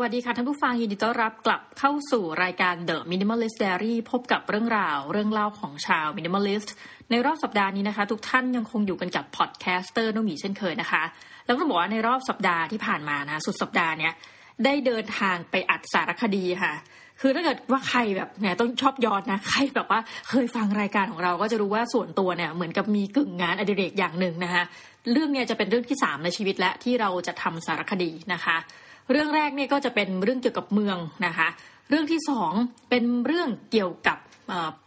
สวัสดีค่ะท่านผู้ฟังยินดีต้อนรับกลับเข้าสู่รายการ The Minimalist Diary พบกับเรื่องราว เรื่องเล่าของชาว Minimalist ในรอบสัปดาห์นี้นะคะ ทุกท่านยังคงอยู่กันกับ podcaster น้องหมีเช่นเคยนะคะ แล้วก็บอกว่าในรอบสัปดาห์ที่ผ่านมานะสุดสัปดาห์เนี้ยได้เดินทางไปอัดสารคดีค่ะ คือถ้าเกิดว่าใครแบบเนี่ยต้องชอบย้อนนะใครแบบว่าเคยฟังรายการของเราก็จะรู้ว่าส่วนตัวเนี่ยเหมือนกับมีกึ่งงานอดิเรกอย่างหนึ่งนะคะเรื่องเนี้ยจะเป็นเรื่องที่สามในชีวิตและที่เราจะทำสารคดีนะคะ เรื่องแรกเนี่ยก็จะเป็นเรื่องเกี่ยวกับเมืองนะคะ เรื่องที่สองเป็นเรื่องเกี่ยวกับ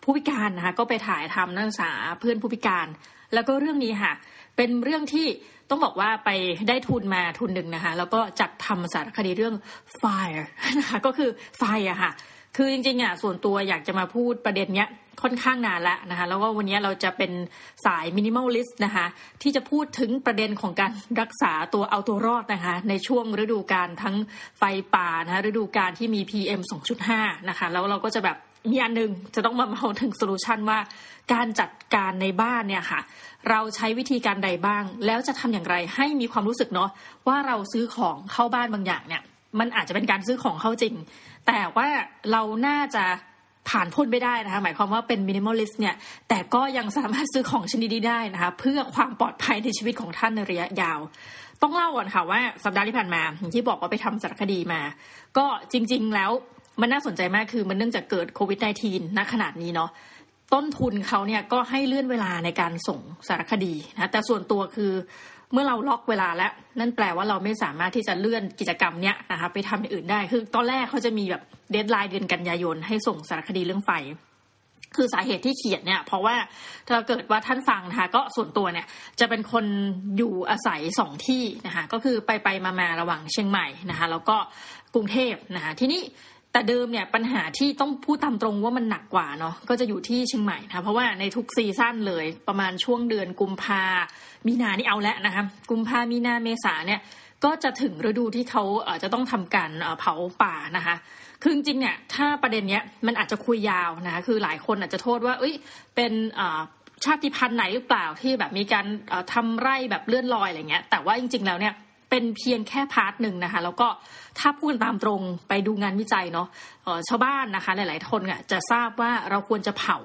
ผู้พิการนะคะก็ไปถ่ายทำนักศึกษาเพื่อนผู้พิการ แล้วก็เรื่องนี้ค่ะเป็นเรื่องที่ต้องบอกว่าไปได้ทุนมาทุนหนึ่งนะคะแล้วก็จัดทำสารคดีเรื่อง fire นะคะก็คือไฟอะค่ะ คือจริงๆอะส่วนตัวอยากจะมาพูดประเด็นเนี้ยค่อนข้างนานแล้วนะคะ แล้วก็วันนี้เราจะเป็นสาย minimalist นะคะ ที่จะพูดถึงประเด็นของการรักษาตัวเอาตัวรอดนะคะ ในช่วงฤดูกาลทั้งไฟป่านะคะฤดูกาลที่มี PM 2.5 นะคะ แล้วเราก็จะแบบมีอันหนึ่งจะต้องมาเมาถึง solution ว่าการจัดการในบ้านเนี่ยค่ะ เราใช้วิธีการใดบ้าง แล้วจะทำอย่างไรให้มีความรู้สึกเนาะว่าเราซื้อของเข้าบ้านบางอย่างเนี่ย มันอาจจะเป็นการซื้อของเข้าจริง แต่ว่าเราน่าจะผ่านพ้นไม่ได้นะคะ หมายความว่าเป็น minimalist เนี่ย แต่ก็ยังสามารถซื้อของชนิดนี้ได้นะคะ เพื่อความปลอดภัยในชีวิตของท่านในระยะยาว ต้องเล่าก่อนค่ะว่าสัปดาห์ที่ผ่านมาอย่างที่บอกว่าไปทำสารคดีมา ก็จริง ๆ แล้วมันน่าสนใจมากคือมันเนื่องจากเกิดโควิด -19 ณขณะนี้เนาะ ต้นทุนเขาเนี่ยก็ให้เลื่อนเวลาในการส่งสารคดีนะแต่ส่วนตัวคือเมื่อเราล็อกเวลาแล้ว นั่นแปลว่าเราไม่สามารถที่จะเลื่อนกิจกรรมเนี้ยนะคะไปทำอย่างอื่นได้ คือตอนแรกเขาจะมีแบบdeadline เดือนกันยายนให้ส่งสารคดีเรื่องไฟ คือสาเหตุที่เขียนเนี่ย เพราะว่าถ้าเกิดว่าท่านฟังนะคะก็ส่วนตัวเนี่ยจะเป็นคนอยู่อาศัยสองที่นะคะก็คือไปไปมามาระหว่างเชียงใหม่นะคะแล้วก็กรุงเทพนะคะทีนี้ แต่เดิมเนี่ยปัญหาที่ต้องพูดตามตรงว่ามันหนักกว่าเนาะก็จะอยู่ที่เชียงใหม่นะเพราะว่าในทุก season เลยประมาณช่วงเดือนกุมภามีนานี่เอาแล้วนะคะกุมภามีนาเมษาเนี่ยก็จะถึงฤดูที่เขาจะต้องทำการเผาป่านะคะคือจริงเนี่ยถ้าประเด็นเนี้ยมันอาจจะคุยยาวนะคะคือหลายคนอาจจะโทษว่า เอ้ยเป็นชาติพันธุ์ไหนหรือเปล่าที่แบบมีการทำไร่แบบเลื่อนลอยอะไรเงี้ยแต่ว่าจริง ๆ แล้วเนี่ย เป็นเพียงแค่ part หนึ่งนะคะ แล้วก็ถ้าพูดตามตรงไปดูงานวิจัยเนาะชาวบ้านนะคะ หลาย ๆ คนอะจะทราบว่าเราควรจะเผา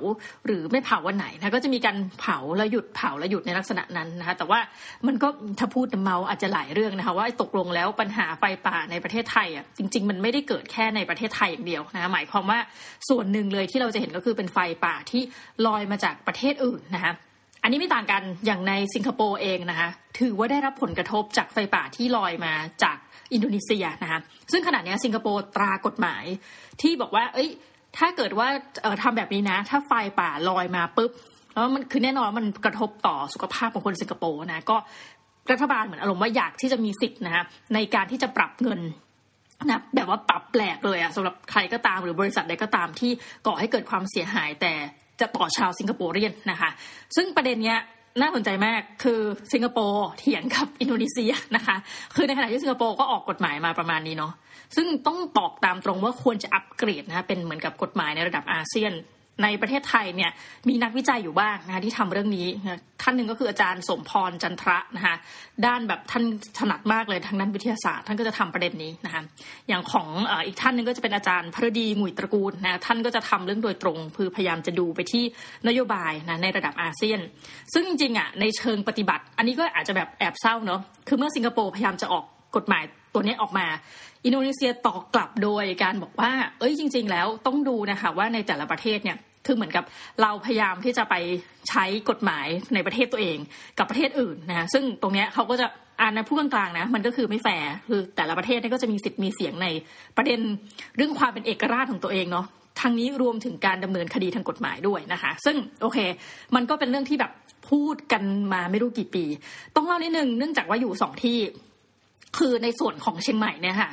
หรือไม่เผาวันไหนนะก็จะมีการเผาแล้วหยุดเผาแล้วหยุดในลักษณะนั้นนะคะ แต่ว่ามันก็ถ้าพูดเมาอาจจะหลายเรื่องนะคะ ว่าตกลงแล้วปัญหาไฟป่าในประเทศไทยอะจริง ๆ มันไม่ได้เกิดแค่ในประเทศไทยอย่างเดียวนะคะหมายความว่าส่วนหนึ่งเลยที่เราจะเห็นก็คือเป็นไฟป่าที่ลอยมาจากประเทศอื่นนะคะ นนี้ไม่ต่างกันอย่างในสิงคโปร์เองนะคะถือว่าได้รับผลกระทบจากไฟป่าที่ลอยมาจากอินโดนีเซียนะคะซึ่งขณะนี้สิงคโปร์ตรากฎหมายที่บอกว่า เอ้ย ถ้าเกิดว่าเออทำแบบนี้นะ ถ้าไฟป่าลอยมาปุ๊บแล้วมันคือแน่นอนมันกระทบต่อสุขภาพของคนสิงคโปร์นะก็รัฐบาลเหมือนอารมณ์ว่าอยากที่จะมีสิทธิ์นะคะในการที่จะปรับเงินนะแบบว่าปรับแปลกเลยอะสำหรับใครก็ตามหรือบริษัทใดก็ตามที่ก่อให้เกิดความเสียหายแต่ จะต่อชาวสิงคโปร์เรียนนะคะ ซึ่งประเด็นเนี้ยน่าสนใจมากคือสิงคโปร์เถียงกับอินโดนีเซียนะคะ คือในขณะที่สิงคโปร์ก็ออกกฎหมายมาประมาณนี้เนาะซึ่งต้องบอกตามตรงว่าควรจะอัปเกรดนะคะเป็นเหมือนกับกฎหมายในระดับอาเซียน ในประเทศไทยเนี่ยมีนักวิจัยอยู่บ้างนะคะที่ทำเรื่องนี้ท่านหนึ่งก็คืออาจารย์สมพรจันทระนะคะด้านแบบท่านถนัดมากเลยทางด้านวิทยาศาสตร์ ท่านก็จะทำประเด็นนี้นะคะอย่างของอีกท่านหนึ่งก็จะเป็นอาจารย์พระดีหมุยตระกูลนะท่านก็จะทำเรื่องโดยตรงคือพยายามจะดูไปที่นโยบายนะในระดับอาเซียน ซึ่งจริงๆอะในเชิงปฏิบัติ อันนี้ก็อาจจะแบบแอบเศร้าเนาะคือเมื่อสิงคโปร์พยายามจะออกกฎหมายตัวนี้ออกมา อินโดนีเซียตอบกลับโดยการบอกว่า เอ้ยจริง ๆ แล้วต้องดูนะคะว่าในแต่ละประเทศเนี่ย คือเหมือนกับเราพยายามที่จะไปใช้กฎหมายในประเทศตัวเองกับประเทศอื่นนะซึ่งตรงนี้เขาก็จะอ่านในผู้กลางๆนะมันก็คือไม่แฟร์คือแต่ละประเทศนี่ก็จะมีสิทธิ์มีเสียงในประเด็นเรื่องความเป็นเอกราชของตัวเองเนาะทางนี้รวมถึงการดำเนินคดีทางกฎหมายด้วยนะคะ ซึ่งโอเค มันก็เป็นเรื่องที่แบบพูดกันมาไม่รู้กี่ปี ต้องเล่านิดนึงเนื่องจากว่าอยู่สองที่ คือในส่วนของเชียงใหม่เนี่ยค่ะ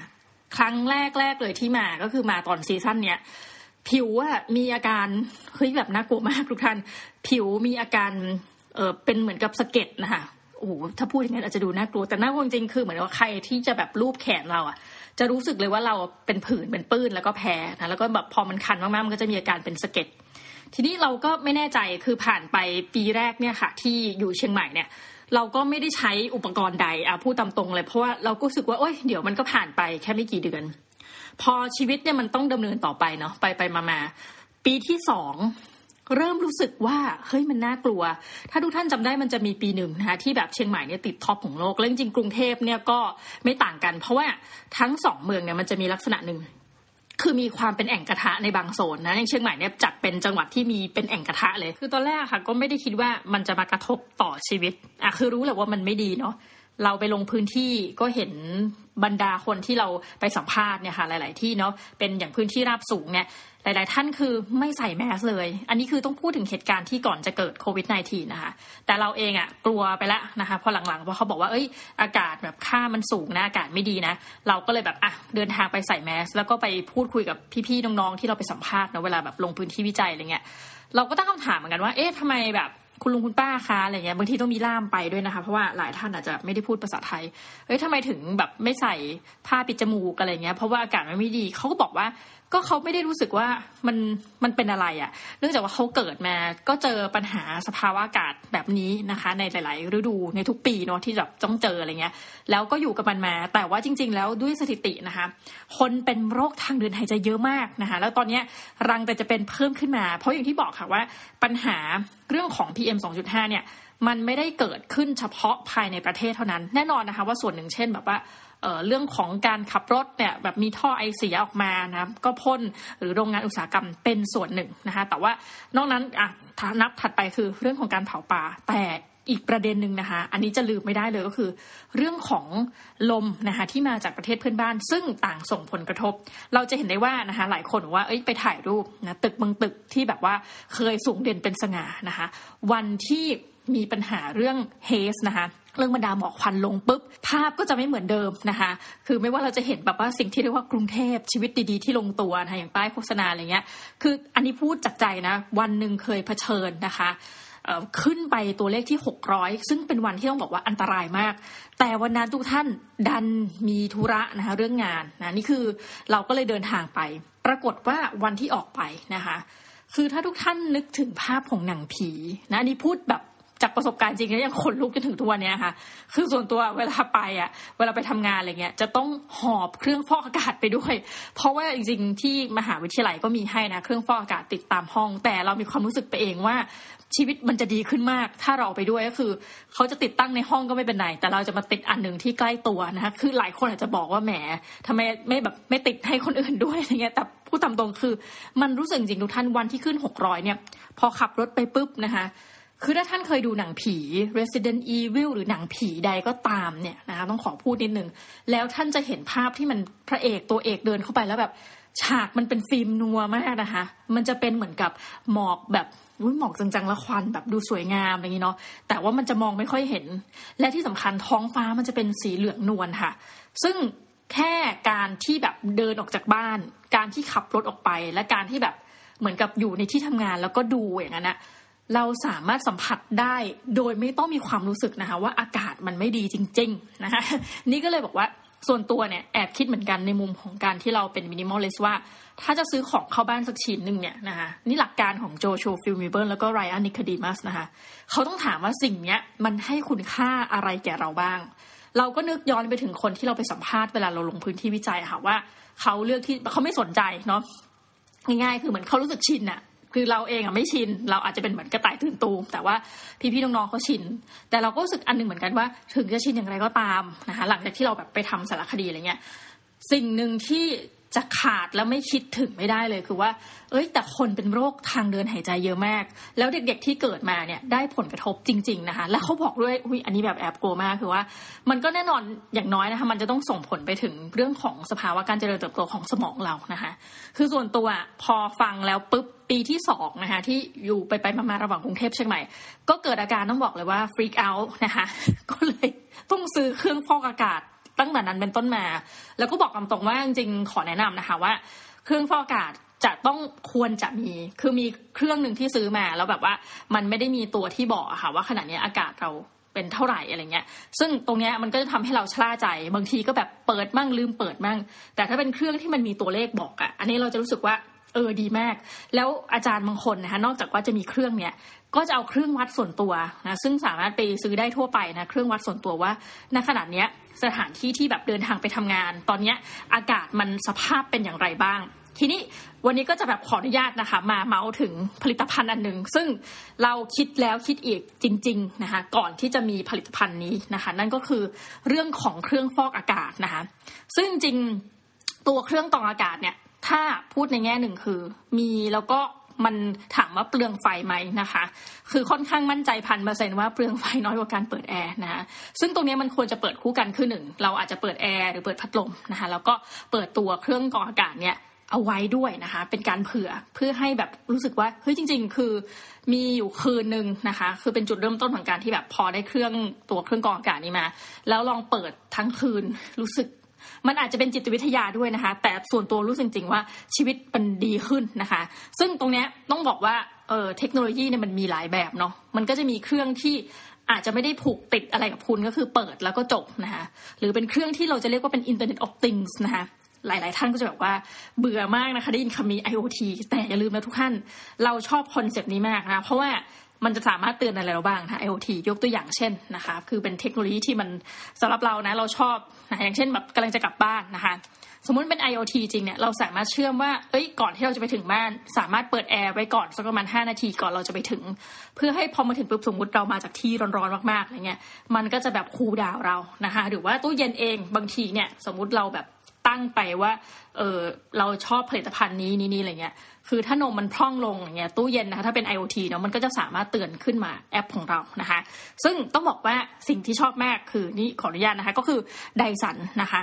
ครั้งแรกแรกเลยที่มาก็คือมาตอนซีซั่นเนี้ย ผิวอะมีอาการเฮ้ยแบบน่ากลัวมากทุกท่าน ผิวมีอาการเออเป็นเหมือนกับสะเก็ดนะคะโอ้โหถ้าพูดอย่างนั้นอาจจะดูน่ากลัวแต่น่ากลัวจริงคือเหมือนว่าใครที่จะแบบรูปแขนเราอะจะรู้สึกเลยว่าเราเป็นผื่นเป็นปื้นแล้วก็แพ้นะแล้วก็แบบพอมันคันมากๆมันก็จะมีอาการเป็นสะเก็ดทีนี้เราก็ไม่แน่ใจคือผ่านไปปีแรกเนี่ยค่ะ ที่อยู่เชียงใหม่เนี่ย เราก็ไม่ได้ใช้อุปกรณ์ใดอะพูดตามตรงเลยเพราะว่าเราก็รู้สึกว่าโอ๊ยเดี๋ยวมันก็ผ่านไปแค่ไม่กี่เดือน พอชีวิตเนี่ยมันต้องดำเนินต่อไปเนาะไปไปมามาปีที่สองเริ่มรู้สึกว่าเฮ้ยมันน่ากลัว ถ้าทุกท่านจำได้มันจะมีปีหนึ่งนะคะที่แบบเชียงใหม่เนี่ยติดท็อปของโลกแล้วจริงกรุงเทพเนี่ยก็ไม่ต่างกัน เพราะว่าทั้งสองเมืองเนี่ยมันจะมีลักษณะหนึ่งคือมีความเป็นแอ่งกระทะในบางโซนนะอย่างเชียงใหม่เนี่ยจัดเป็นจังหวัดที่มีเป็นแอ่งกระทะเลย คือตอนแรกค่ะ ก็ไม่ได้คิดว่ามันจะมากระทบต่อชีวิตอะคือรู้แหละว่ามันไม่ดีเนาะ เราไปลงพื้นที่ก็เห็นบรรดาคนที่เราไปสัมภาษณ์เนี่ยค่ะหลาย ๆ ที่เนาะเป็นอย่างพื้นที่ราบสูงเนี่ยหลาย ๆ ท่านคือไม่ใส่แมสเลย อันนี้คือต้องพูดถึงเหตุการณ์ที่ก่อนจะเกิดโควิด -19 นะคะ แต่เราเองอะกลัวไปแล้วนะคะพอหลังๆพราะเขาบอกว่าเอ้ยอากาศแบบค่ามันสูงนะอากาศไม่ดีนะ เราก็เลยแบบอะเดินทางไปใส่แมส แล้วก็ไปพูดคุยกับพี่ ๆ น้อง ๆ ที่เราไปสัมภาษณ์นะเวลาแบบลงพื้นที่วิจัยอะไรเงี้ยเราก็ตั้งคำถามเหมือนกันว่า เอ๊ะทำไมแบบ คุณลุงคุณป้าคะอะไรเงี้ยบางทีต้องมีล่ามไปด้วยนะคะ เพราะว่าหลายท่านอาจจะไม่ได้พูดภาษาไทยเอ้ยทำไมถึงแบบไม่ใส่ผ้าปิดจมูกอะไรเงี้ยเพราะว่าอากาศมันไม่ดีเขาก็บอกว่า ก็เขาไม่ได้รู้สึกว่ามันมันเป็นอะไรอะ่ะ เนื่องจากว่าเขาเกิดมาก็เจอปัญหาสภาวะอากาศแบบนี้นะคะ ในหลาย ๆ ฤดูในทุกปีเนาะที่แบบต้องเจออะไรเงี้ย แล้วก็อยู่กับมันมา แต่ว่าจริง ๆ แล้วด้วยสถิตินะคะ คนเป็นโรคทางเดินหายใจเยอะมากนะคะ แล้วตอนนี้รังแต่จะเป็นเพิ่มขึ้นมา เพราะอย่างที่บอกค่ะว่าปัญหาเรื่องของ PM 2.5 เนี่ยมันไม่ได้เกิดขึ้นเฉพาะภายในประเทศเท่านั้น แน่นอนนะคะ ว่าส่วนหนึ่งเช่นแบบว่า เรื่องของการขับรถเนี่ยแบบมีท่อไอเสียออกมานะก็พ่นหรือโรงงานอุตสาหกรรมเป็นส่วนหนึ่งนะคะแต่ว่านอกนั้นอะนับถัดไปคือเรื่องของการเผาป่าแต่อีกประเด็นหนึ่งนะคะ อันนี้จะลืมไม่ได้เลยก็คือ เรื่องของลมนะคะที่มาจากประเทศเพื่อนบ้าน ซึ่งต่างส่งผลกระทบ เราจะเห็นได้ว่านะคะหลายคนว่าเอ้ยไปถ่ายรูปนะตึกบางตึกที่แบบว่าเคยสูงเด่นเป็นสง่านะคะ วันที่มีปัญหาเรื่องเฮสนะคะ เรื่องบรรดาหมอกควันลงปุ๊บภาพก็จะไม่เหมือนเดิมนะคะคือไม่ว่าเราจะเห็นแบบว่าสิ่งที่เรียกว่ากรุงเทพชีวิตดีๆที่ลงตัวนะคะอย่างป้ายโฆษณาอะไรเงี้ยคืออันนี้พูดจากใจนะวันหนึ่งเคยเผชิญนะคะขึ้นไปตัวเลขที่ 600 ซึ่งเป็นวันที่ต้องบอกว่าอันตรายมาก แต่วันนั้นทุกท่านดันมีธุระนะคะเรื่องงานนะนี่คือเราก็เลยเดินทางไป ปรากฏว่าวันที่ออกไปนะคะ คือถ้าทุกท่านนึกถึงภาพของหนังผีนะนี่พูดแบบ จากประสบการณ์จริงแล้วยังขนลุกจนถึงตัวเนี้ยค่ะ คือส่วนตัวเวลาไปอะ เวลาไปทำงานอะไรเงี้ย จะต้องหอบเครื่องฟอกอากาศไปด้วย เพราะว่าจริงๆที่มหาวิทยาลัยก็มีให้นะเครื่องฟอกอากาศติดตามห้อง แต่เรามีความรู้สึกไปเองว่าชีวิตมันจะดีขึ้นมาก ถ้าเราไปด้วยก็คือ เขาจะติดตั้งในห้องก็ไม่เป็นไร แต่เราจะมาติดอันหนึ่งที่ใกล้ตัวนะคะ คือหลายคนอาจจะบอกว่าแหมทำไมไม่แบบไม่ติดให้คนอื่นด้วยอะไรเงี้ย แต่พูดตามตรงคือ มันรู้สึกจริงทุกท่านวันที่ขึ้นหกร้อยเนี่ย พอขับรถไปปุ๊บนะคะ คือถ้าท่านเคยดูหนังผี Resident Evil หรือหนังผีใดก็ตามเนี่ยนะคะต้องขอพูดนิดนึง แล้วท่านจะเห็นภาพที่มันพระเอกตัวเอกเดินเข้าไปแล้วแบบฉากมันเป็นฟิล์มนัวมากนะคะ มันจะเป็นเหมือนกับหมอกแบบหมอกจังๆละควันแบบดูสวยงามอะไรอย่างนี้เนาะ แต่ว่ามันจะมองไม่ค่อยเห็น และที่สำคัญท้องฟ้ามันจะเป็นสีเหลืองนวลค่ะ ซึ่งแค่การที่แบบเดินออกจากบ้าน การที่ขับรถออกไป และการที่แบบเหมือนกับอยู่ในที่ทำงานแล้วก็ดูอย่างนั้นนะ เราสามารถสัมผัสได้โดยไม่ต้องมีความรู้สึกนะคะ ว่าอากาศมันไม่ดีจริง ๆ นะคะ นี่ก็เลยบอกว่าส่วนตัวเนี่ยแอบคิดเหมือนกันในมุมของการที่เราเป็นมินิมอลเลสว่า ถ้าจะซื้อของเข้าบ้านสักชิ้นหนึ่งเนี่ยนะคะนี่หลักการของ Joshua Fields Millburn แล้วก็ Ryan Nicodemus นะคะเขาต้องถามว่าสิ่งเนี้ยมันให้คุณค่าอะไรแก่เราบ้าง เราก็นึกย้อนไปถึงคนที่เราไปสัมภาษณ์เวลาเราลงพื้นที่วิจัยค่ะว่า เขาเลือกที่เขาไม่สนใจเนาะง่ายๆ คือเหมือนเขารู้สึกชินอะ คือเราเองอะไม่ชิน เราอาจจะเป็นเหมือนกระต่ายตื่นตูมแต่ว่าพี่ๆน้องๆเขาชิน แต่เราก็รู้สึกอันหนึ่งเหมือนกันว่า ถึงจะชินอย่างไรก็ตามนะคะหลังจากที่เราแบบไปทำสารคดีอะไรเงี้ยสิ่งหนึ่งที่ จะขาดแล้วไม่คิดถึงไม่ได้เลยคือว่า เอ้ย แต่คนเป็นโรคทางเดินหายใจเยอะมาก แล้วเด็กๆที่เกิดมาเนี่ยได้ผลกระทบจริง ๆนะคะ แล้วเขาบอกด้วยอุ้ยอันนี้แบบแอบกลัวมากคือว่า มันก็แน่นอนอย่างน้อยนะคะ มันจะต้องส่งผลไปถึงเรื่องของสภาวะการเจริญเติบโตของสมองเรานะคะ คือส่วนตัวพอฟังแล้วปุ๊บปีที่สองนะคะที่อยู่ไปไปมาระหว่างกรุงเทพเชียงใหม่ ก็เกิดอาการต้องบอกเลยว่าฟรีกเอาท์นะคะก็เลยต้องซื้อเครื่องฟอกอากาศ ตั้งแต่นั้นเป็นต้นมา แล้วก็บอกตรงๆว่าจริงๆขอแนะนำนะคะว่า เครื่องฟอกอากาศจะต้องควรจะมี คือมีเครื่องหนึ่งที่ซื้อมาแล้วแบบว่ามันไม่ได้มีตัวที่บอกค่ะว่าขณะนี้อากาศเราเป็นเท่าไหร่อะไรเงี้ย ซึ่งตรงเนี้ยมันก็จะทำให้เราชราใจ บางทีก็แบบเปิดมั่งลืมเปิดมั่ง แต่ถ้าเป็นเครื่องที่มันมีตัวเลขบอกอะอันนี้เราจะรู้สึกว่าเออดีมาก แล้วอาจารย์บางคนนะคะนอกจากว่าจะมีเครื่องเนี้ยก็จะเอาเครื่องวัดส่วนตัวนะซึ่งสามารถไปซื้อได้ทั่วไปนะเครื่องวัดส่วนตัวว่าณขณะเนี้ย สถานที่ที่แบบเดินทางไปทำงาน ตอนนี้อากาศมันสภาพเป็นอย่างไรบ้าง ทีนี้วันนี้ก็จะแบบขออนุญาตนะคะ มาเมาส์ถึงผลิตภัณฑ์อันหนึ่งซึ่งเราคิดแล้วคิดอีกจริง ๆนะคะ ก่อนที่จะมีผลิตภัณฑ์นี้นะคะ นั่นก็คือเรื่องของเครื่องฟอกอากาศนะคะ ซึ่งจริงตัวเครื่องกรองอากาศเนี่ยถ้าพูดในแง่หนึ่งคือ มีแล้วก็ มันถามว่าเปลืองไฟไหมนะคะ คือค่อนข้างมั่นใจพันเปอร์เซ็นว่าเปลืองไฟน้อยกว่าการเปิดแอร์นะคะซึ่งตรงนี้มันควรจะเปิดคู่กันคือหนึ่งเราอาจจะเปิดแอร์หรือเปิดพัดลมนะคะแล้วก็เปิดตัวเครื่องกรองอากาศเนี่ยเอาไว้ด้วยนะคะ เป็นการเผื่อเพื่อให้แบบรู้สึกว่าเฮ้ยจริง ๆ คือมีอยู่คืนหนึ่งนะคะ คือเป็นจุดเริ่มต้นของการที่แบบพอได้เครื่องตัวเครื่องกรองอากาศนี้มา แล้วลองเปิดทั้งคืนรู้สึก มันอาจจะเป็นจิตวิทยาด้วยนะคะ แต่ส่วนตัวรู้สึกจริงว่าชีวิตมันดีขึ้นนะคะ ซึ่งตรงนี้ต้องบอกว่าเออเทคโนโลยีเนี่ยมันมีหลายแบบเนาะมันก็จะมีเครื่องที่อาจจะไม่ได้ผูกติดอะไรกับคุณก็คือเปิดแล้วก็จบนะคะหรือเป็นเครื่องที่เราจะเรียกว่าเป็น Internet of Things นะคะหลาย ๆ ท่านก็จะแบบว่าเบื่อมากนะคะได้ยินคำนี้ IoT แต่อย่าลืมนะทุกท่าน เราชอบคอนเซปต์นี้มากนะ เพราะว่า มันจะสามารถเตือนอะไรเราบ้างนะ IoT ยกตัวอย่างเช่นนะคะ คือเป็นเทคโนโลยีที่มันสำหรับเรานะเราชอบนะอย่างเช่นแบบกำลังจะกลับบ้านนะคะ สมมุติเป็น IoT จริงเนี่ยเราสามารถเชื่อมว่าเอ้ยก่อนที่เราจะไปถึงบ้าน สามารถเปิดแอร์ไว้ก่อนสักประมาณ 5 นาทีก่อนเราจะไปถึง เพื่อให้พอมาถึงปุ๊บสมมติเรามาจากที่ร้อนๆมากๆอะไรเงี้ยมันก็จะแบบคูลดาวเรานะคะ หรือว่าตู้เย็นเองบางทีเนี่ยสมมุติเราแบบ ตั้งไปว่า เออเราชอบผลิตภัณฑ์นี้นี้นี่อะไรเงี้ย คือถ้านมมันพร่องลงอย่างเงี้ยตู้เย็นนะคะถ้าเป็น IoT เนาะมันก็จะสามารถเตือนขึ้นมาแอปของเรานะคะ ซึ่งต้องบอกว่าสิ่งที่ชอบมากคือนี่ขออนุญาตนะคะ ก็คือไดสันนะคะ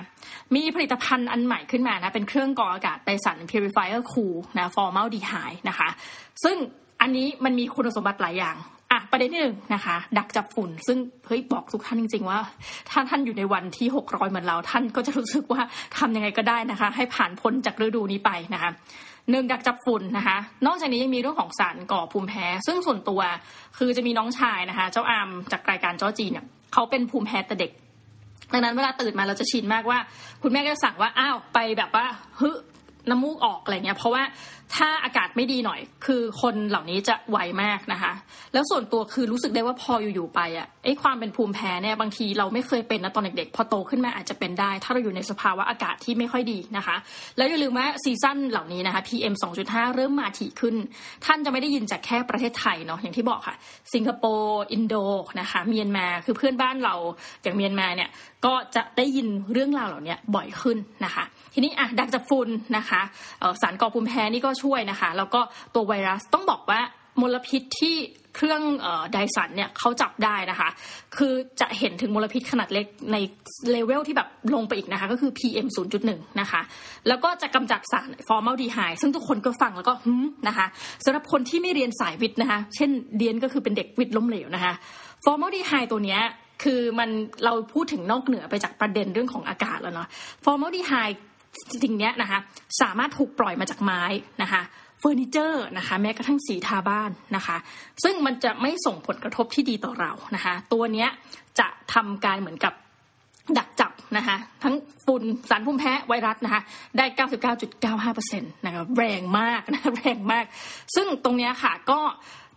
มีผลิตภัณฑ์อันใหม่ขึ้นมานะเป็นเครื่องกรองอากาศไดสัน Purifier Cool นะ Formaldehyde นะคะ ซึ่งอันนี้มันมีคุณสมบัติหลายอย่าง ประเด็นที่หนึ่งนะคะ ดักจับฝุ่น ซึ่งเฮ้ยบอกทุกท่านจริง ๆ ว่า ถ้าท่านอยู่ในวันที่หกร้อยเหมือนเราท่านก็จะรู้สึกว่าทำยังไงก็ได้นะคะ ให้ผ่านพ้นจากฤดูนี้ไปนะคะหนึ่งดักจับฝุ่นนะคะ นอกจากนี้ยังมีเรื่องของสารก่อภูมิแพ้ ซึ่งส่วนตัวคือจะมีน้องชายนะคะ เจ้าอามจากรายการจ้อจีเนี่ยเขาเป็นภูมิแพ้แต่เด็ก ดังนั้นเวลาตื่นมาเราจะชินมากว่า คุณแม่ก็จะสั่งว่าอ้าวไปแบบว่าฮึน้ำมูกออกอะไรเงี้ยเพราะว่า ถ้าอากาศไม่ดีหน่อย คือคนเหล่านี้จะไวมากนะคะ แล้วส่วนตัวคือรู้สึกได้ว่าพออยู่ๆไปอะไอ้ความเป็นภูมิแพ้เนี่ยบางทีเราไม่เคยเป็นนะตอนเด็กๆ พอโตขึ้นมาอาจจะเป็นได้ ถ้าเราอยู่ในสภาวะอากาศที่ไม่ค่อยดีนะคะ แล้วอย่าลืมว่าซีซั่นเหล่านี้นะคะ PM 2.5 เริ่มมาถี่ขึ้น ท่านจะไม่ได้ยินจากแค่ประเทศไทยเนาะอย่างที่บอกค่ะ สิงคโปร์อินโดนะคะเมียนมาคือเพื่อนบ้านเราอย่างเมียนมาเนี่ยก็จะได้ยินเรื่องราวเหล่านี้บ่อยขึ้นนะคะ ทีนี้อะดักจับฝุ่นนะคะสารก่อภูมิแพ้นี่ก็ช่วยนะคะ แล้วก็ตัวไวรัสต้องบอกว่ามลพิษที่เครื่องไดสันเนี่ยเขาจับได้นะคะ คือจะเห็นถึงมลพิษขนาดเล็กในเลเวลที่แบบลงไปอีกนะคะ ก็คือ PM 0.1 นะคะ แล้วก็จะกำจัดสารฟอร์มาลดีไฮด์ซึ่งทุกคนก็ฟังแล้วก็ฮึนะคะสำหรับคนที่ไม่เรียนสายวิทย์นะคะ ฉันเรียนก็คือเป็นเด็กวิทย์ล้มเหลวนะคะฟอร์มาลดีไฮด์ตัวเนี้ยคือมันเราพูดถึงนอกเหนือไปจากประเด็นเรื่องของอากาศแล้วเนาะฟอร์มาลดีไฮด์ สิ่งนี้นะคะสามารถถูกปล่อยมาจากไม้นะคะเฟอร์นิเจอร์นะคะแม้กระทั่งสีทาบ้านนะคะ ซึ่งมันจะไม่ส่งผลกระทบที่ดีต่อเรานะคะตัวเนี้ยจะทำการเหมือนกับดักจับนะคะทั้งฝุ่นสารภูมิแพ้ไวรัสนะคะได้ 99.95%นะคะแรงมากนะแรงมาก ซึ่งตรงนี้ค่ะก็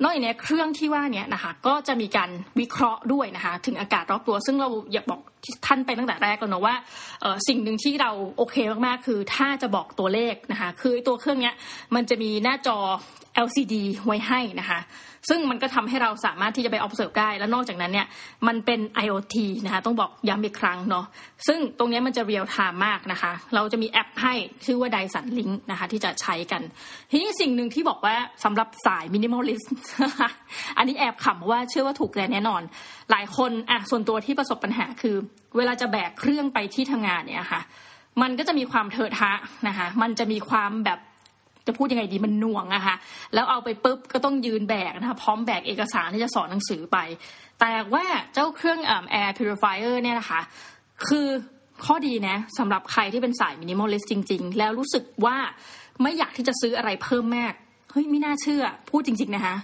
นอกจากนี้เครื่องที่ว่านี้นะคะก็จะมีการวิเคราะห์ด้วยนะคะถึงอากาศรอบตัว ซึ่งเราอยากบอกท่านไปตั้งแต่แรกแล้วเนาะว่าสิ่งหนึ่งที่เราโอเคมากๆ คือถ้าจะบอกตัวเลขนะคะคือตัวเครื่องนี้มันจะมีหน้าจอ LCD ไว้ให้นะคะ ซึ่งมันก็ทำให้เราสามารถที่จะไป observe ได้ แล้วนอกจากนั้นเนี่ยมันเป็น IoT นะคะ ต้องบอกย้ำอีกครั้งเนาะซึ่งตรงนี้มันจะ real time มากนะคะ เราจะมีแอปให้ชื่อว่า Dyson Link นะคะ ที่จะใช้กัน ทีนี้สิ่งหนึ่งที่บอกว่าสำหรับสาย minimalist อันนี้แอบขำว่าเชื่อว่าถูกแน่นอน หลายคนอะส่วนตัวที่ประสบปัญหาคือ เวลาจะแบกเครื่องไปที่ทำงานเนี่ยค่ะมันก็จะมีความเถอะทะนะคะ มันจะมีความแบบ จะพูดยังไงดีมันหน่วงอะคะแล้วเอาไปปุ๊บก็ต้องยืนแบกนะคะพร้อมแบกเอกสารที่จะสอนหนังสือไป แต่ว่าเจ้าเครื่อง air purifier เนี่ยนะคะคือข้อดีนะสำหรับใครที่เป็นสาย minimalist จริง ๆ แล้วรู้สึกว่าไม่อยากที่จะซื้ออะไรเพิ่มมากเฮ้ยไม่น่าเชื่อ พูดจริง ๆ นะคะ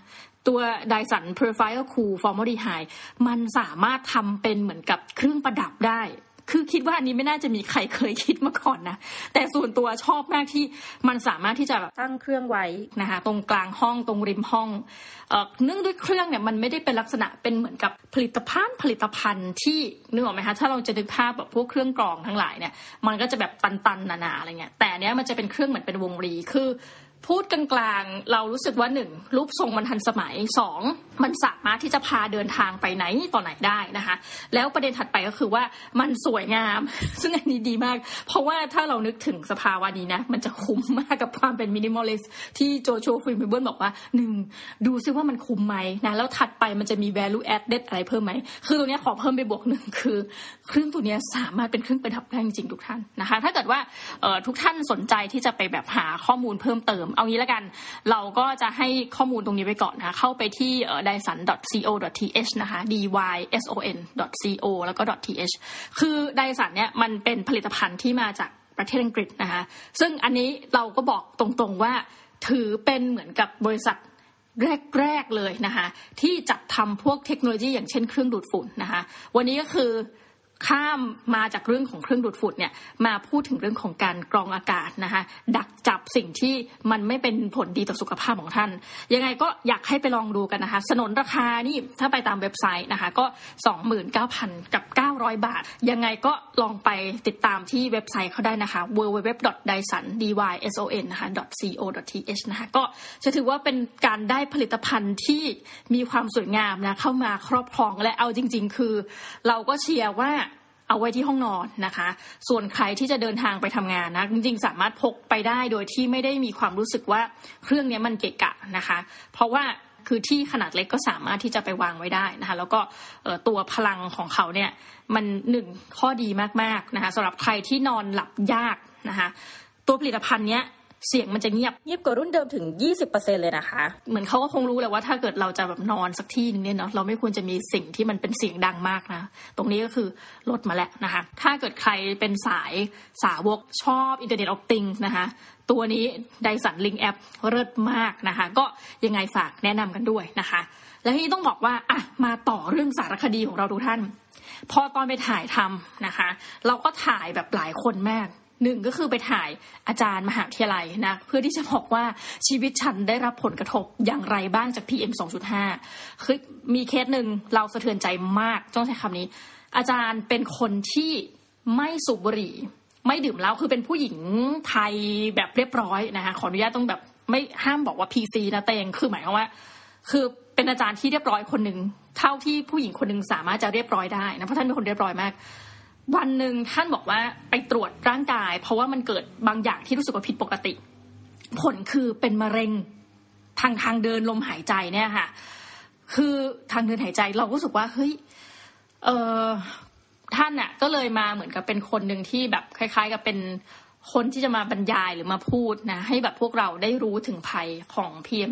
ตัว Dyson Purifier Cool Formaldehyde มันสามารถทำเป็นเหมือนกับเครื่องประดับได้ คือคิดว่าอันนี้ไม่น่าจะมีใครเคยคิดมาก่อนนะ แต่ส่วนตัวชอบมากที่มันสามารถที่จะแบบตั้งเครื่องไว้นะคะตรงกลางห้องตรงริมห้องเอ่อเนื่องด้วยเครื่องเนี่ยมันไม่ได้เป็นลักษณะเป็นเหมือนกับผลิตภัณฑ์ผลิตภัณฑ์ที่นึกออกไหมคะถ้าเราจะนึกภาพแบบพวกเครื่องกรองทั้งหลายเนี่ยมันก็จะแบบตันๆหนาๆอะไรเงี้ยแต่เนี้ยมันจะเป็นเครื่องเหมือนเป็นวงรีคือ พูดกลางๆ เรารู้สึกว่าหนึ่งรูปทรงมันทันสมัยสองมันสามารถที่จะพาเดินทางไปไหนต่อไหนได้นะคะ แล้วประเด็นถัดไปก็คือว่ามันสวยงาม ซึ่งอันนี้ดีมาก เพราะว่าถ้าเรานึกถึงสภาวะนี้นะ มันจะคุ้มมากกับความเป็น minimalist ที่ Joshua Fields Millburn บอกว่าหนึ่งดูซิว่ามันคุ้มไหมนะแล้วถัดไปมันจะมี value added อะไรเพิ่มไหม คือตัวนี้ขอเพิ่มไปบวกหนึ่งคือ เครื่องตัวนี้สามารถเป็นเครื่องประดับได้จริงๆทุกท่านนะคะ ถ้าเกิดว่าทุกท่านสนใจที่จะไปแบบหาข้อมูลเพิ่มเติมเอางี้แล้วกัน เราก็จะให้ข้อมูลตรงนี้ไปก่อนนะคะเข้าไปที่ dyson.co.th นะคะ dyson.co แล้วก็ .th คือไดสันเนี่ยมันเป็นผลิตภัณฑ์ที่มาจากประเทศอังกฤษนะคะซึ่งอันนี้เราก็บอกตรงๆว่าถือเป็นเหมือนกับบริษัทแรก ๆ เลยนะคะที่จัดทำพวกเทคโนโลยีอย่างเช่นเครื่องดูดฝุ่นนะคะวันนี้ก็คือ ข้ามมาจากเรื่องของเครื่องดูดฝุ่นเนี่ยมาพูดถึงเรื่องของการกรองอากาศนะคะดักจับสิ่งที่มันไม่เป็นผลดีต่อสุขภาพของท่าน ยังไงก็อยากให้ไปลองดูกันนะคะ สนนราคานี่ถ้าไปตามเว็บไซต์นะคะก็ 29,000 กับ 900 บาท ยังไงก็ลองไปติดตามที่เว็บไซต์เขาได้นะคะ www.dyson dyson นะคะ co.th นะคะก็จะถือว่าเป็นการได้ผลิตภัณฑ์ที่มีความสวยงามนะเข้ามาครอบครองและเอาจริง ๆ คือ เราก็เชียร์ว่าเอาไว้ที่ห้องนอนนะคะ ส่วนใครที่จะเดินทางไปทำงานนะจริงๆ สามารถพกไปได้โดยที่ไม่ได้มีความรู้สึกว่าเครื่องนี้มันเกะกะนะคะ เพราะว่า คือที่ขนาดเล็กก็สามารถที่จะไปวางไว้ได้นะคะ แล้วก็ตัวพลังของเขาเนี่ยมันหนึ่งข้อดีมากๆนะคะสำหรับใครที่นอนหลับยากนะคะ ตัวผลิตภัณฑ์เนี้ย เสียงมันจะเงียบเงียบกว่ารุ่นเดิมถึง 20%เลยนะคะ เหมือนเขาก็คงรู้แหละว่าถ้าเกิดเราจะแบบนอนสักที่นึงเนี่ยเนาะเราไม่ควรจะมีสิ่งที่มันเป็นเสียงดังมากนะ ตรงนี้ก็คือลดมาแล้วนะคะ ถ้าเกิดใครเป็นสายสาวกชอบ Internet of Things นะคะตัวนี้ Dyson Link แอปเลิศมากนะคะ ก็ยังไงฝากแนะนำกันด้วยนะคะ แล้วที่ต้องบอกว่าอะมาต่อเรื่องสารคดีของเราทุกท่าน พอตอนไปถ่ายทำนะคะ เราก็ถ่ายแบบหลายคนมาก หนึ่งก็คือไปถ่ายอาจารย์มหาวิทยาลัยนะเพื่อที่จะบอกว่าชีวิตฉันได้รับผลกระทบอย่างไรบ้างจาก PM 2.5 คือมีเคสหนึ่งเราสะเทือนใจมากต้องใช้คำนี้ อาจารย์เป็นคนที่ไม่สูบบุหรี่ ไม่ดื่มเหล้าคือเป็นผู้หญิงไทยแบบเรียบร้อยนะคะขออนุญาตต้องแบบไม่ห้ามบอกว่า PC นะเตงคือหมายความว่า คือเป็นอาจารย์ที่เรียบร้อยคนหนึ่งเท่าที่ผู้หญิงคนหนึ่งสามารถจะเรียบร้อยได้นะเพราะท่านเป็นคนเรียบร้อยมาก วันหนึ่งท่านบอกว่าไปตรวจร่างกาย เพราะว่ามันเกิดบางอย่างที่รู้สึกว่าผิดปกติ ผลคือเป็นมะเร็งทางทางเดินลมหายใจเนี่ยค่ะ คือทางเดินหายใจเราก็รู้สึกว่าเฮ้ยเออท่านน่ะก็เลยมาเหมือนกับเป็นคนหนึ่งที่แบบคล้าย ๆ กับเป็นคนที่จะมาบรรยายหรือมาพูดนะ ให้แบบพวกเราได้รู้ถึงภัยของ PM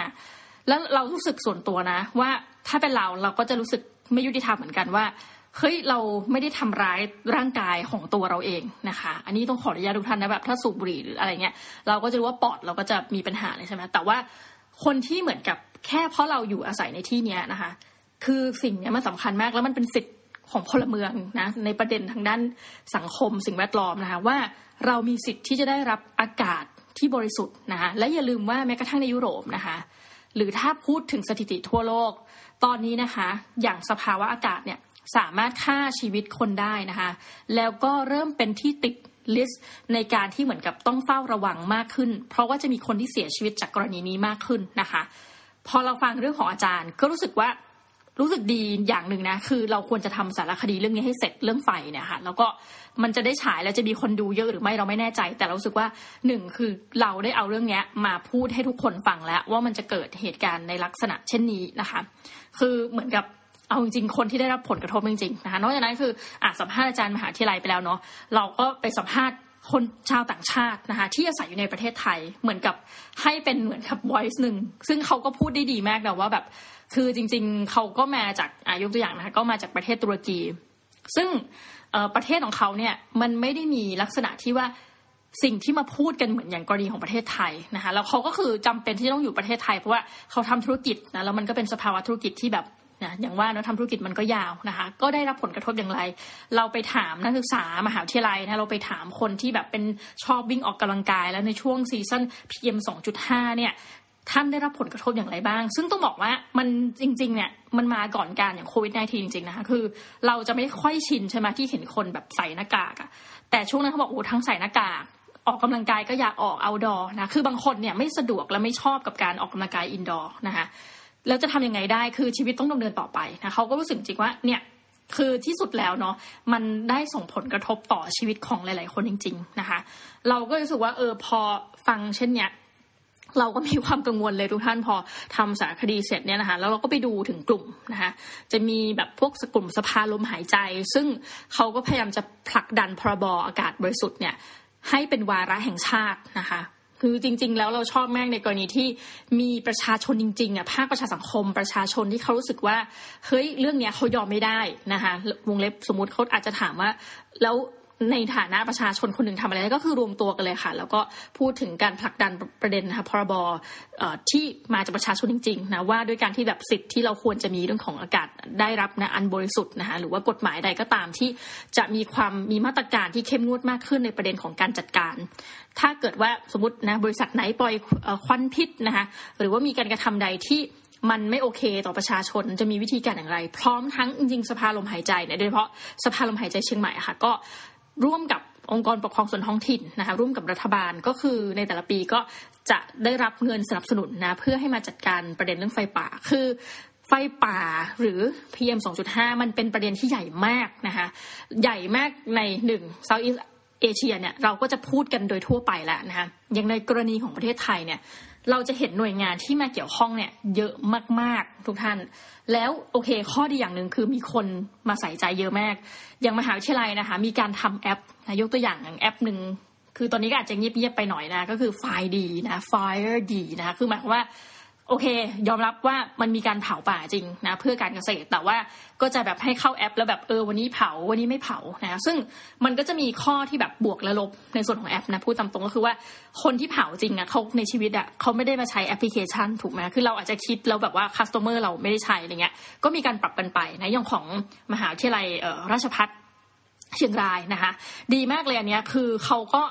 2.5 แล้วเรารู้สึกส่วนตัวนะ ว่าถ้าเป็นเราเราก็จะรู้สึกไม่ยุติธรรมเหมือนกันว่า เฮ้ยเราไม่ได้ทำร้ายร่างกายของตัวเราเองนะคะ อันนี้ต้องขออนุญาตทุกท่านนะแบบถ้าสูบบุหรี่หรืออะไรเงี้ยเราก็จะรู้ว่าปอดเราก็จะมีปัญหาเลยใช่ไหมแต่ว่าคนที่เหมือนกับแค่เพราะเราอยู่อาศัยในที่เนี้ยนะคะ คือสิ่งเนี้ยมันสาคัญมากแล้วมันเป็นสิทธิ์ของพลเมืองนะในประเด็นทางด้านสังคมสิ่งแวดล้อมนะคะว่าเรามีสิทธิ์ที่จะได้รับอากาศที่บริสุทธิ์นะคะและอย่าลืมว่าแม้กระทั่งในยุโรปนะคะหรือถ้าพูดถึงสถิติทั่วโลก ตอนนี้นะคะ อย่างสภาวะอากาศเนี่ย สามารถฆ่าชีวิตคนได้นะคะ แล้วก็เริ่มเป็นที่ติดลิสต์ในการที่เหมือนกับต้องเฝ้าระวังมากขึ้น เพราะว่าจะมีคนที่เสียชีวิตจากกรณีนี้มากขึ้นนะคะ พอเราฟังเรื่องของอาจารย์ ก็รู้สึกว่ารู้สึกดีอย่างหนึ่งนะ คือเราควรจะทำสารคดีเรื่องนี้ให้เสร็จเรื่องไฟเนี่ยค่ะ แล้วก็มันจะได้ฉายแล้วจะมีคนดูเยอะหรือไม่เราไม่แน่ใจ แต่เราสึกว่าหนึ่งคือเราได้เอาเรื่องนี้มาพูดให้ทุกคนฟังแล้ว ว่ามันจะเกิดเหตุการณ์ในลักษณะเช่นนี้นะคะ คือเหมือนกับ เอาจริงๆคนที่ได้รับผลกระทบจริงๆนะคะนอกจากนั้นคืออ่าสัมภาษณ์อาจารย์มหาวิทยาลัยไปแล้วเนาะเราก็ไปสัมภาษณ์คนชาวต่างชาตินะคะที่อาศัยอยู่ในประเทศไทยเหมือนกับให้เป็นเหมือนกับ voice หนึ่งซึ่งเขาก็พูดได้ดีมากนะว่าแบบคือจริง ๆเขาก็มาจากอายกตัวอย่างนะคะก็มาจากประเทศตุรกี ซึ่งประเทศของเขาเนี่ยมันไม่ได้มีลักษณะที่ว่าสิ่งที่มาพูดกันเหมือนอย่างกรณีของประเทศไทยนะคะแล้วเขาก็คือจำเป็นที่ต้องอยู่ประเทศไทยเพราะว่าเขาทำธุรกิจนะแล้วมันก็เป็นสภาวะธุรกิจที่แบบ นะอย่างว่าเราทำธุรกิจมันก็ยาวนะคะ ก็ได้รับผลกระทบอย่างไร เราไปถามนักศึกษามหาวิทยาลัยนะเราไปถามคนที่แบบเป็นชอบวิ่งออกกำลังกาย แล้วในช่วงซีซั่น PM 2.5 เนี่ยท่านได้รับผลกระทบอย่างไรบ้าง ซึ่งต้องบอกว่ามันจริงๆเนี่ยมันมาก่อนการอย่างโควิด -19 จริงๆนะคะคือ เราจะไม่ค่อยชินใช่ไหมที่เห็นคนแบบใส่หน้ากากอะแต่ช่วงนั้นเขาบอกโอ้ทั้งใส่หน้ากากออกกำลังกายก็อยากออกเอาดอนะคือบางคนเนี่ยไม่สะดวกและไม่ชอบกับการออกกำลังกายอินดอร์นะคะ แล้วจะทำยังไงได้คือชีวิตต้องดำเนินต่อไปนะเขาก็รู้สึกจริงว่าเนี่ยคือที่สุดแล้วเนาะมันได้ส่งผลกระทบต่อชีวิตของหลาย ๆ คนจริง ๆ นะคะ เราก็รู้สึกว่าเออพอฟังเช่นเนี้ยเราก็มีความกังวลเลยทุกท่านพอทำสารคดีเสร็จเนี่ยนะคะแล้วเราก็ไปดูถึงกลุ่มนะคะจะมีแบบพวกกลุ่มสภาลมหายใจ ซึ่งเขาก็พยายามจะผลักดันพรบอากาศบริสุทธิ์เนี่ยให้เป็นวาระแห่งชาตินะคะ คือจริง ๆ แล้วเราชอบแม่งในกรณีที่มีประชาชนจริงๆอะภาคประชาสังคมประชาชนที่เขารู้สึกว่าเฮ้ยเรื่องเนี้ยเขายอมไม่ได้นะคะวงเล็บสมมติเขาอาจจะถามว่า แล้ว ในฐานะประชาชนคนหนึ่งทำอะไรก็คือรวมตัวกันเลยค่ะ แล้วก็พูดถึงการผลักดันประเด็นนะคะพรบที่มาจากประชาชนจริงๆนะว่าด้วยการที่แบบสิทธิ์ที่เราควรจะมีเรื่องของอากาศได้รับนะอันบริสุทธิ์นะคะหรือว่ากฎหมายใดก็ตามที่จะมีความมีมาตรการที่เข้มงวดมากขึ้นในประเด็นของการจัดการ ถ้าเกิดว่าสมมตินะบริษัทไหนปล่อยควันพิษนะคะหรือว่ามีการกระทำใดที่มันไม่โอเคต่อประชาชนจะมีวิธีการอย่างไร พร้อมทั้งจริงสภาลมหายใจเนี่ยโดยเฉพาะสภาลมหายใจเชียงใหม่ค่ะก็ ร่วมกับองค์กรปกครองส่วนท้องถิ่นนะคะร่วมกับรัฐบาลก็คือในแต่ละปีก็จะได้รับเงินสนับสนุนนะเพื่อให้มาจัดการประเด็นเรื่องไฟป่า คือไฟป่าหรือ PM 2.5 มันเป็นประเด็นที่ใหญ่มากนะคะใหญ่มากในหนึ่งเซาท์อีสเอเชียเนี่ยเราก็จะพูดกันโดยทั่วไปแล้วนะคะอย่างในกรณีของประเทศไทยเนี่ย เราจะเห็นหน่วยงานที่มาเกี่ยวข้องเนี่ยเยอะมากๆทุกท่าน แล้วโอเค ข้อดีอย่างหนึ่งคือมีคนมาใส่ใจเยอะมาก อย่างมหาวิทยาลัยนะคะ มีการทำแอปนะยกตัวอย่างอย่างแอปหนึ่งคือตอนนี้ก็อาจจะเงียบๆไปหน่อยนะ ก็คือไฟดีนะไฟดีนะคะคือหมายความว่า โอเค ยอมรับว่ามันมีการเผาป่าจริงนะเพื่อการเกษตรแต่ว่าก็จะแบบให้เข้าแอป แล้วแบบเออวันนี้เผาวันนี้ไม่เผานะซึ่งมันก็จะมีข้อที่แบบบวกและลบในส่วนของแอปนะพูดตามตรงก็คือว่าคนที่เผาจริงอะเขาในชีวิตอะเขาไม่ได้มาใช้แอปพลิเคชันถูกไหมคือเราอาจจะคิดแล้วแบบว่าคัสเตอร์เราไม่ได้ใช้อะไรเงี้ยก็มีการปรับกันไปนะอย่างของมหาวิทยาลัยราชพัฒเชียงรายนะคะดีมากเลยอันเนี้ยคือเขาก็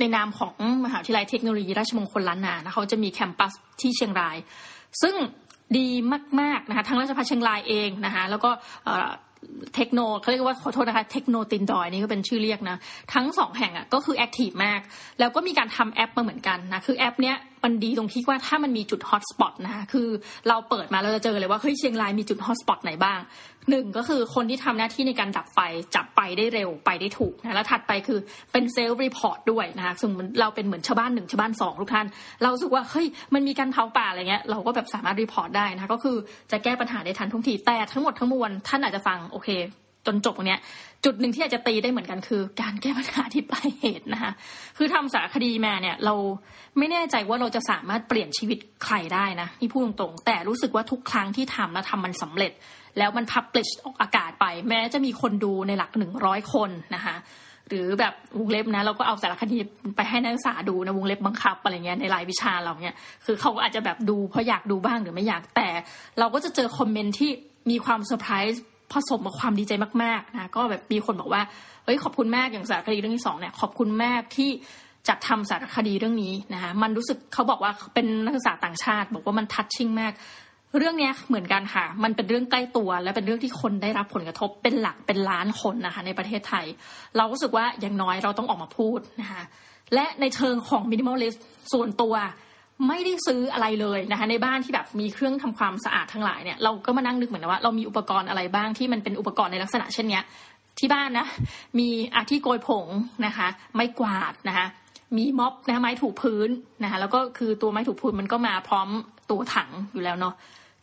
ในนามของมหาวิทยาลัยเทคโนโลยีราชมงคลล้านนานะเขาจะมี campus ที่เชียงราย ซึ่งดีมากๆนะคะทั้งราชภัฏเชียงรายเองนะคะแล้วก็เทคโนเขาเรียกว่าขอโทษนะคะ เทคโนตีนดอยนี่ก็เป็นชื่อเรียกนะ ทั้งสองแห่งอะก็คือ active มาก แล้วก็มีการทำแอปมาเหมือนกันนะ คือแอปเนี้ยมันดีตรงที่ว่าถ้ามันมีจุด hotspot นะคะคือเราเปิดมาเราจะเจอเลยว่า เฮ้ยเชียงรายมีจุด hotspot ไหนบ้าง หนึ่งก็คือคนที่ทำหน้าที่ในการดับไฟจับไปได้เร็วไปได้ถูกนะแล้วถัดไปคือเป็น self report ด้วยนะคะสมมติเราเป็นเหมือนชาวบ้านหนึ่งชาวบ้านสองทุกท่าน เรารู้สึกว่าเฮ้ยมันมีการเผาป่าอะไรเงี้ยเราก็แบบสามารถ report ได้นะก็คือจะแก้ปัญหาได้ทันท่วงทีแต่ทั้งหมดทั้งมวลท่านอาจจะฟังโอเค จนจบตรงเนี้ยจุดหนึ่งที่อาจจะตีได้เหมือนกันคือ การแก้ปัญหาที่ปลายเหตุนะคะคือทำสารคดีมาเนี่ยเราไม่แน่ใจว่าเราจะสามารถเปลี่ยนชีวิตใครได้นะนี่พูดตรงๆแต่รู้สึกว่าทุกครั้งที่ทำแล้วทำมันสำเร็จ แล้วมัน publish ออกอากาศไป แม้จะมีคนดูในหลักหนึ่งร้อยคนนะคะหรือแบบวงเล็บนะเราก็เอาสารคดีไปให้นักศึกษาดูนะวงเล็บบังคับอะไรเงี้ยในรายวิชาเราเนี่ยคือเขาอาจจะแบบดูเพราะอยากดูบ้างหรือไม่อยากแต่ เราก็จะเจอคอมเมนต์ที่มีความเซอร์ไพรส์ผสมกับความดีใจมากๆนะก็แบบมีคนบอกว่าเอ้ยขอบคุณมากอย่างสารคดีเรื่องที่สองเนี่ยขอบคุณมากที่จัดทำสารคดีเรื่องนี้นะคะมันรู้สึกเขาบอกว่าเป็นนักศึกษาต่างชาติ บอกว่ามันทัชชิ่งมาก เรื่องนี้เหมือนกันค่ะ มันเป็นเรื่องใกล้ตัว และเป็นเรื่องที่คนได้รับผลกระทบเป็นหลักเป็นล้านคนนะคะ ในประเทศไทย เรารู้สึกว่าอย่างน้อยเราต้องออกมาพูดนะคะและในเชิงของมินิมอลลิสส่วนตัวไม่ได้ซื้ออะไรเลยนะคะในบ้านที่แบบมีเครื่องทำความสะอาดทั้งหลายเนี่ยเราก็มานั่งนึกเหมือนว่าเรามีอุปกรณ์อะไรบ้างที่มันเป็นอุปกรณ์ในลักษณะเช่นเนี้ยที่บ้านนะมีอาที่โกยผงนะคะ ไม้กวาดนะคะมีม็อบนะคะไม้ถูพื้นนะคะแล้วก็คือตัวไม้ถูพื้นมันก็มาพร้อม ตัวถังอยู่แล้วเนาะ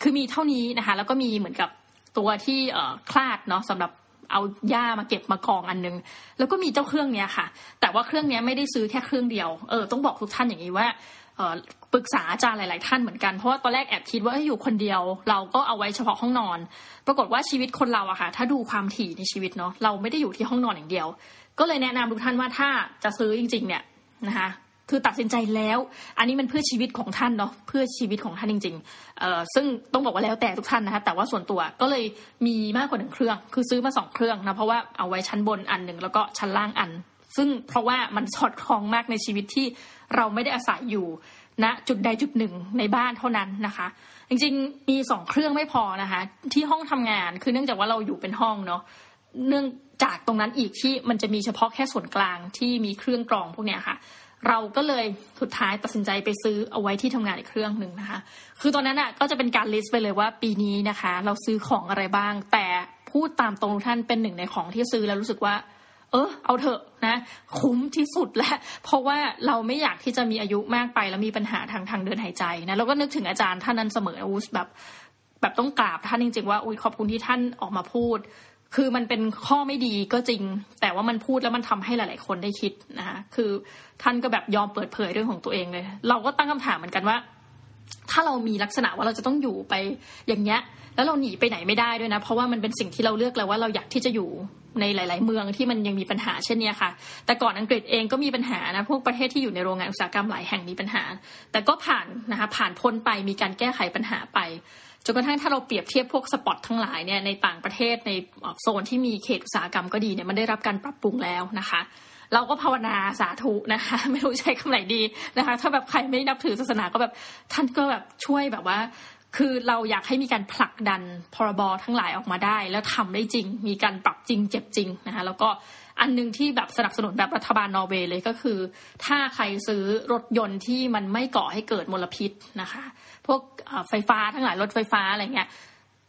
คือมีเท่านี้นะคะ แล้วก็มีเหมือนกับตัวที่เอ่อคลาดเนาะสำหรับเอาหญ้ามาเก็บมากองอันนึง แล้วก็มีเจ้าเครื่องเนี้ยค่ะ แต่ว่าเครื่องเนี้ยไม่ได้ซื้อแค่เครื่องเดียวเออต้องบอกทุกท่านอย่างนี้ว่าปรึกษาอาจารย์หลาย ๆ ท่านเหมือนกัน เพราะว่าตอนแรกแอบคิดว่าอยู่คนเดียว เราก็เอาไว้เฉพาะห้องนอน ปรากฏว่าชีวิตคนเราอะค่ะ ถ้าดูความถี่ในชีวิตเนาะเราไม่ได้อยู่ที่ห้องนอนอย่างเดียว ก็เลยแนะนำทุกท่านว่าถ้าจะซื้อจริง ๆ เนี่ยนะคะ คือตัดสินใจแล้ว อันนี้มันเพื่อชีวิตของท่านเนาะเพื่อชีวิตของท่านจริงๆเอ่อซึ่งต้องบอกว่าแล้วแต่ทุกท่านนะคะแต่ว่าส่วนตัวก็เลยมีมากกว่าหนึ่งเครื่อง คือซื้อมาสองเครื่องนะเพราะว่าเอาไว้ชั้นบนอันหนึ่งแล้วก็ชั้นล่างอัน ซึ่งเพราะว่ามันสอดคล้องมากในชีวิตที่เราไม่ได้อาศัยอยู่ณนะจุดใดจุดหนึ่งในบ้านเท่านั้นนะคะ จริงๆมีสองเครื่องไม่พอนะคะ ที่ห้องทำงานคือเนื่องจากว่าเราอยู่เป็นห้องเนาะเนื่องจากตรงนั้นอีกที่มันจะมีเฉพาะแค่ส่วนกลางที่มีเครื่องกรองพวกเนี้ยค่ะ เราก็เลยสุดท้ายตัดสินใจไปซื้อเอาไว้ที่ทำงานอีกเครื่องหนึ่งนะคะ คือตอนนั้นอะก็จะเป็นการลิสต์ไปเลยว่าปีนี้นะคะ เราซื้อของอะไรบ้าง แต่พูดตามตรงท่านเป็นหนึ่งในของที่ซื้อแล้วรู้สึกว่า เออเอาเถอะนะ คุ้มที่สุดแล้วเพราะว่าเราไม่อยากที่จะมีอายุมากไปแล้วมีปัญหาทางทางเดินหายใจนะเราก็นึกถึงอาจารย์ท่านนั้นเสมออุสแบบแบบต้องกราบท่านจริงๆว่าอุ้ยขอบคุณที่ท่านออกมาพูด คือมันเป็นข้อไม่ดีก็จริง แต่ว่ามันพูดแล้วมันทำให้หลาย ๆ คนได้คิดนะคะคือท่านก็แบบยอมเปิดเผยเรื่องของตัวเองเลย เราก็ตั้งคำถามเหมือนกันว่า ถ้าเรามีลักษณะว่าเราจะต้องอยู่ไปอย่างเงี้ย แล้วเราหนีไปไหนไม่ได้ด้วยนะ เพราะว่ามันเป็นสิ่งที่เราเลือกแล้วว่าเราอยากที่จะอยู่ในหลาย ๆ เมืองที่มันยังมีปัญหาเช่นเนี้ยค่ะ แต่ก่อนอังกฤษเองก็มีปัญหานะพวกประเทศที่อยู่ในโรงงานอุตสาหกรรมหลายแห่งมีปัญหา แต่ก็ผ่านนะคะผ่านพ้นไปมีการแก้ไขปัญหาไป จนกระทั่งถ้าเราเปรียบเทียบพวกสปอตทั้งหลายเนี่ยในต่างประเทศในโซนที่มีเขตอุตสาหกรรมก็ดีเนี่ยมันได้รับการปรับปรุงแล้วนะคะ เราก็ภาวนาสาธุนะคะ ไม่รู้ใช้คำไหนดีนะคะ ถ้าแบบใครไม่นับถือศาสนาก็แบบท่านก็แบบช่วยแบบว่าคือเราอยากให้มีการผลักดันพรบทั้งหลายออกมาได้ แล้วทำได้จริง มีการปรับจริงเจ็บจริงนะคะแล้วก็อันหนึ่งที่แบบสนับสนุนแบบรัฐบาลนอร์เวย์เลยก็คือ ถ้าใครซื้อรถยนต์ที่มันไม่ก่อให้เกิดมลพิษนะคะ พวกไฟฟ้าทั้งหลายรถไฟฟ้าอะไรเงี้ย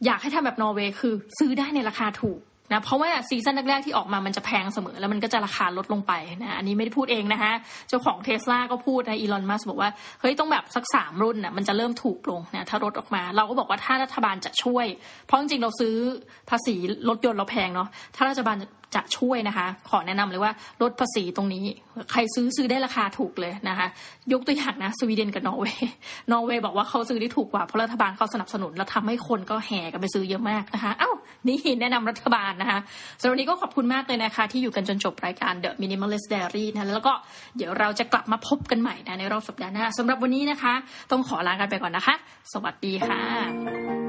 อยากให้ทำแบบนอร์เวย์คือ ซื้อได้ในราคาถูกนะเพราะว่า season แรกๆที่ออกมามันจะแพงเสมอ แล้วมันก็จะราคาลดลงไปนะอันนี้ไม่ได้พูดเองนะคะเจ้าของเทสลาก็พูดนะอีลอนมัสก์บอกว่า เฮ้ย ต้องแบบสักสามรุ่นน่ะมันจะเริ่มถูกลงนะถ้ารถออกมา เราก็บอกว่าถ้ารัฐบาลจะช่วย เพราะจริงๆเราซื้อภาษีรถยนต์เราแพงเนาะถ้ารัฐบาล จะช่วยนะคะ ขอแนะนำเลยว่าลดภาษีตรงนี้ ใครซื้อซื้อได้ราคาถูกเลยนะคะ ยกตัวอย่างนะสวีเดนกับนอร์เวย์นอร์เวย์บอกว่าเขาซื้อได้ถูกกว่าเพราะรัฐบาลเขาสนับสนุนแล้วทำให้คนก็แห่กันไปซื้อเยอะมากนะคะเอ้านี่แนะนำรัฐบาลนะคะสำหรับวันนี้ก็ขอบคุณมากเลยนะคะ ที่อยู่กันจนจบรายการ The Minimalist Diary นะแล้วก็เดี๋ยวเราจะกลับมาพบกันใหม่นะในรอบสัปดาห์หน้าสำหรับวันนี้นะคะ ต้องขอลากันไปก่อนนะคะ สวัสดีค่ะ